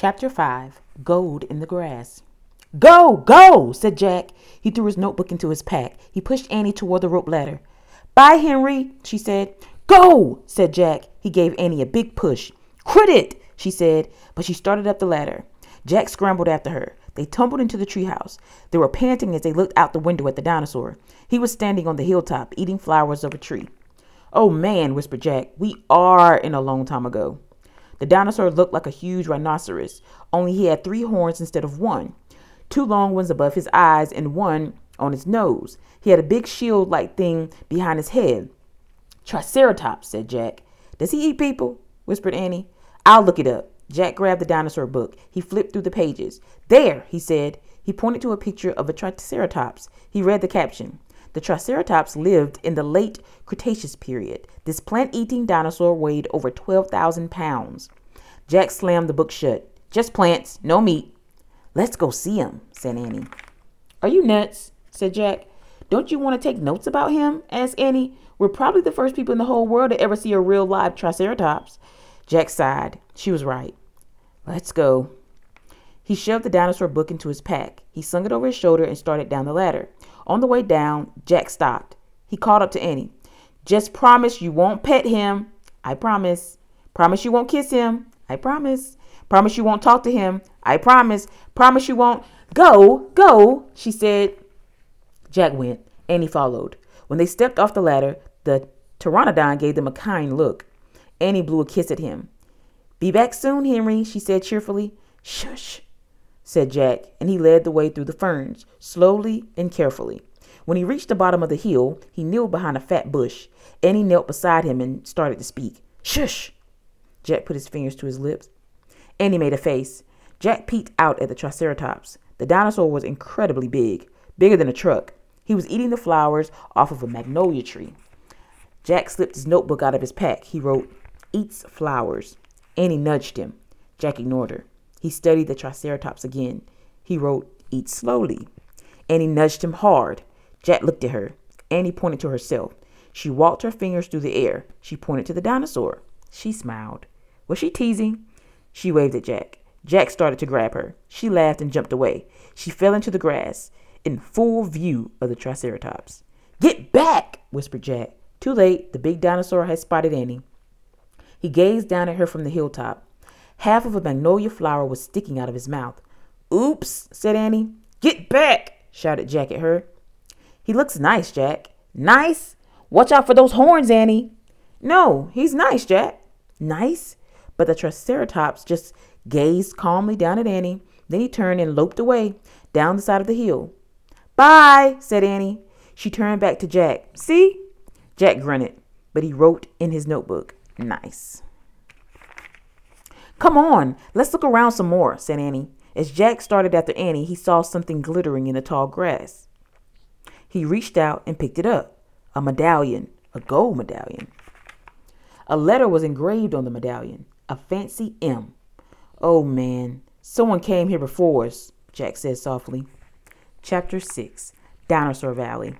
Chapter 5 Gold in the Grass. Go, go, said Jack. He threw his notebook into his pack. He pushed Annie toward the rope ladder. Bye, Henry, she said. Go, said Jack. He gave Annie a big push. Quit it, she said, but she started up the ladder. Jack scrambled after her. They tumbled into the treehouse. They were panting as they looked out the window at the dinosaur. He was standing on the hilltop, eating flowers of a tree. Oh man, whispered Jack, we are in a long time ago. The dinosaur looked like a huge rhinoceros, only he had three horns instead of one two long ones above his eyes and one on his nose. He had a big shield like thing behind his head. Triceratops, said Jack. Does he eat people? whispered Annie. I'll look it up. Jack grabbed the dinosaur book. He flipped through the pages. There, he said. He pointed to a picture of a Triceratops. He read the caption. The Triceratops lived in the late Cretaceous period. This plant eating dinosaur weighed over 12,000 pounds. Jack slammed the book shut. Just plants, no meat. Let's go see him, said Annie. Are you nuts? said Jack. Don't you want to take notes about him? asked Annie. We're probably the first people in the whole world to ever see a real live Triceratops. Jack sighed. She was right. Let's go. He shoved the dinosaur book into his pack. He slung it over his shoulder and started down the ladder. On the way down, Jack stopped. He called up to Annie. Just promise you won't pet him. I promise. Promise you won't kiss him. I promise. Promise you won't talk to him. I promise. Promise you won't. Go, go, she said. Jack went. Annie followed. When they stepped off the ladder, the pteranodon gave them a kind look. Annie blew a kiss at him. Be back soon, Henry, she said cheerfully. Shush, said Jack, and he led the way through the ferns, slowly and carefully. When he reached the bottom of the hill, he kneeled behind a fat bush. Annie knelt beside him and started to speak. Shush! Jack put his fingers to his lips. Annie made a face. Jack peeked out at the Triceratops. The dinosaur was incredibly big, bigger than a truck. He was eating the flowers off of a magnolia tree. Jack slipped his notebook out of his pack. He wrote, Eats flowers. Annie nudged him. Jack ignored her. He studied the Triceratops again. He wrote, Eat slowly. Annie nudged him hard. Jack looked at her. Annie pointed to herself. She walked her fingers through the air. She pointed to the dinosaur. She smiled. Was she teasing? She waved at Jack. Jack started to grab her. She laughed and jumped away. She fell into the grass in full view of the Triceratops. Get back, whispered Jack. Too late, the big dinosaur had spotted Annie. He gazed down at her from the hilltop. Half of a magnolia flower was sticking out of his mouth. Oops, said Annie. Get back, shouted Jack at her. He looks nice, Jack. Nice? Watch out for those horns, Annie. No, he's nice, Jack. Nice? But the Triceratops just gazed calmly down at Annie. Then he turned and loped away down the side of the hill. Bye, said Annie. She turned back to Jack. See? Jack grunted, but he wrote in his notebook, Nice. Come on, let's look around some more, said Annie. As Jack started after Annie, he saw something glittering in the tall grass. He reached out and picked it up a medallion, a gold medallion. A letter was engraved on the medallion, a fancy M. Oh man, someone came here before us, Jack said softly. Chapter 6 Dinosaur Valley.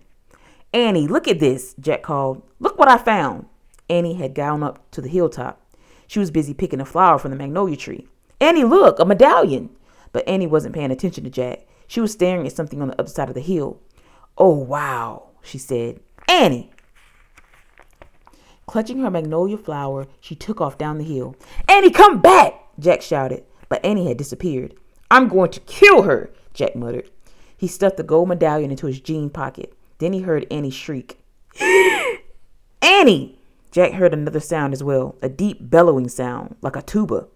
Annie, look at this, Jack called. Look what I found. Annie had gone up to the hilltop. She was busy picking a flower from the magnolia tree. Annie, look, a medallion. But Annie wasn't paying attention to Jack. She was staring at something on the other side of the hill. Oh, wow, she said. Annie! Clutching her magnolia flower, she took off down the hill. Annie, come back! Jack shouted, but Annie had disappeared. I'm going to kill her, Jack muttered. He stuffed the gold medallion into his jean pocket. Then he heard Annie shriek. Annie! Jack heard another sound as well, a deep bellowing sound, like a tuba.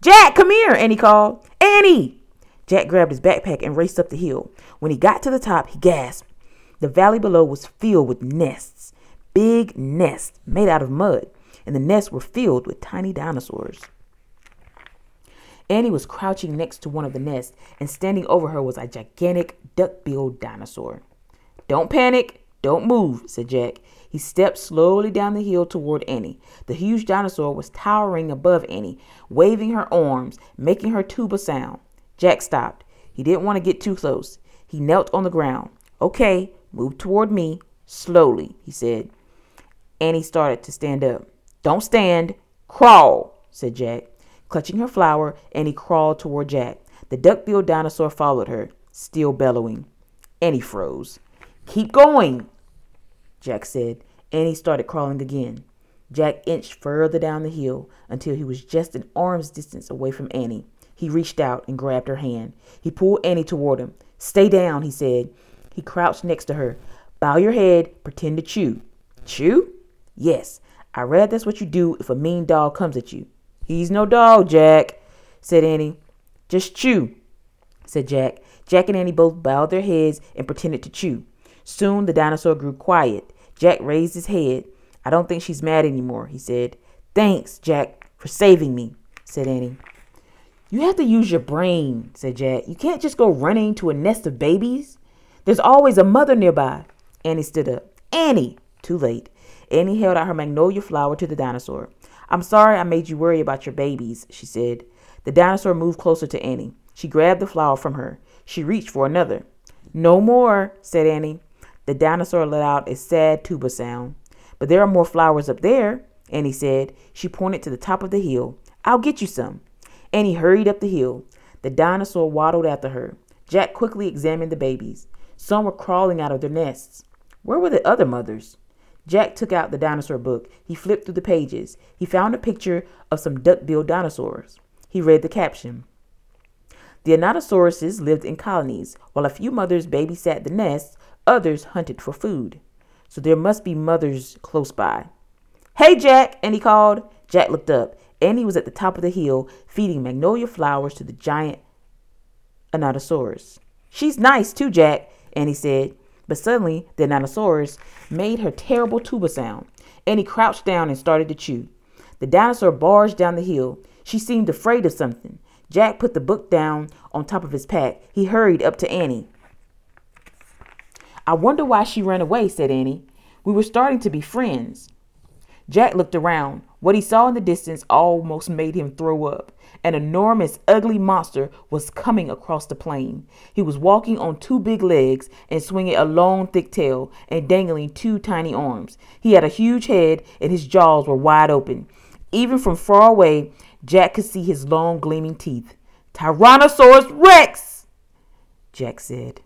Jack, come here, Annie called. Annie! Jack grabbed his backpack and raced up the hill. When he got to the top, he gasped. The valley below was filled with nests, big nests made out of mud, and the nests were filled with tiny dinosaurs. Annie was crouching next to one of the nests, and standing over her was a gigantic duck-billed dinosaur. Don't panic, don't move, said Jack. He stepped slowly down the hill toward Annie. The huge dinosaur was towering above Annie, waving her arms, making her tuba sound. Jack stopped. He didn't want to get too close. He knelt on the ground. Okay, move toward me. Slowly, he said. Annie started to stand up. Don't stand. Crawl, said Jack. Clutching her flower, Annie crawled toward Jack. The duck-billed dinosaur followed her, still bellowing. Annie froze. Keep going, Jack said. and he started crawling again. Jack inched further down the hill until he was just an arm's distance away from Annie. He reached out and grabbed her hand. He pulled Annie toward him. Stay down, he said. He crouched next to her. Bow your head, pretend to chew. Chew? Yes. I read that's what you do if a mean dog comes at you. He's no dog, Jack, said Annie. Just chew, said Jack. Jack and Annie both bowed their heads and pretended to chew. Soon the dinosaur grew quiet. Jack raised his head. I don't think she's mad anymore, he said. Thanks, Jack, for saving me, said Annie. You have to use your brain, said Jack. You can't just go running to a nest of babies. There's always a mother nearby. Annie stood up. Annie! Too late. Annie held out her magnolia flower to the dinosaur. I'm sorry I made you worry about your babies, she said. The dinosaur moved closer to Annie. She grabbed the flower from her. She reached for another. No more, said Annie. The dinosaur let out a sad tuba sound. But there are more flowers up there, Annie said. She pointed to the top of the hill. I'll get you some. Annie hurried up the hill. The dinosaur waddled after her. Jack quickly examined the babies. Some were crawling out of their nests. Where were the other mothers? Jack took out the dinosaur book. He flipped through the pages. He found a picture of some duck-billed dinosaurs. He read the caption. The Anatosauruses lived in colonies. While a few mothers babysat the nests, others hunted for food. So there must be mothers close by. Hey, Jack, Annie called. Jack looked up. Annie was at the top of the hill feeding magnolia flowers to the giant Anatosaurus. She's nice too, Jack, Annie said. But suddenly, the Anatosaurus made her terrible tuba sound. Annie crouched down and started to chew. The dinosaur barged down the hill. She seemed afraid of something. Jack put the book down on top of his pack. He hurried up to Annie. I wonder why she ran away, said Annie. We were starting to be friends. Jack looked around. What he saw in the distance almost made him throw up. An enormous, ugly monster was coming across the plain. He was walking on two big legs and swinging a long, thick tail and dangling two tiny arms. He had a huge head and his jaws were wide open. Even from far away, Jack could see his long, gleaming teeth. Tyrannosaurus Rex! Jack said.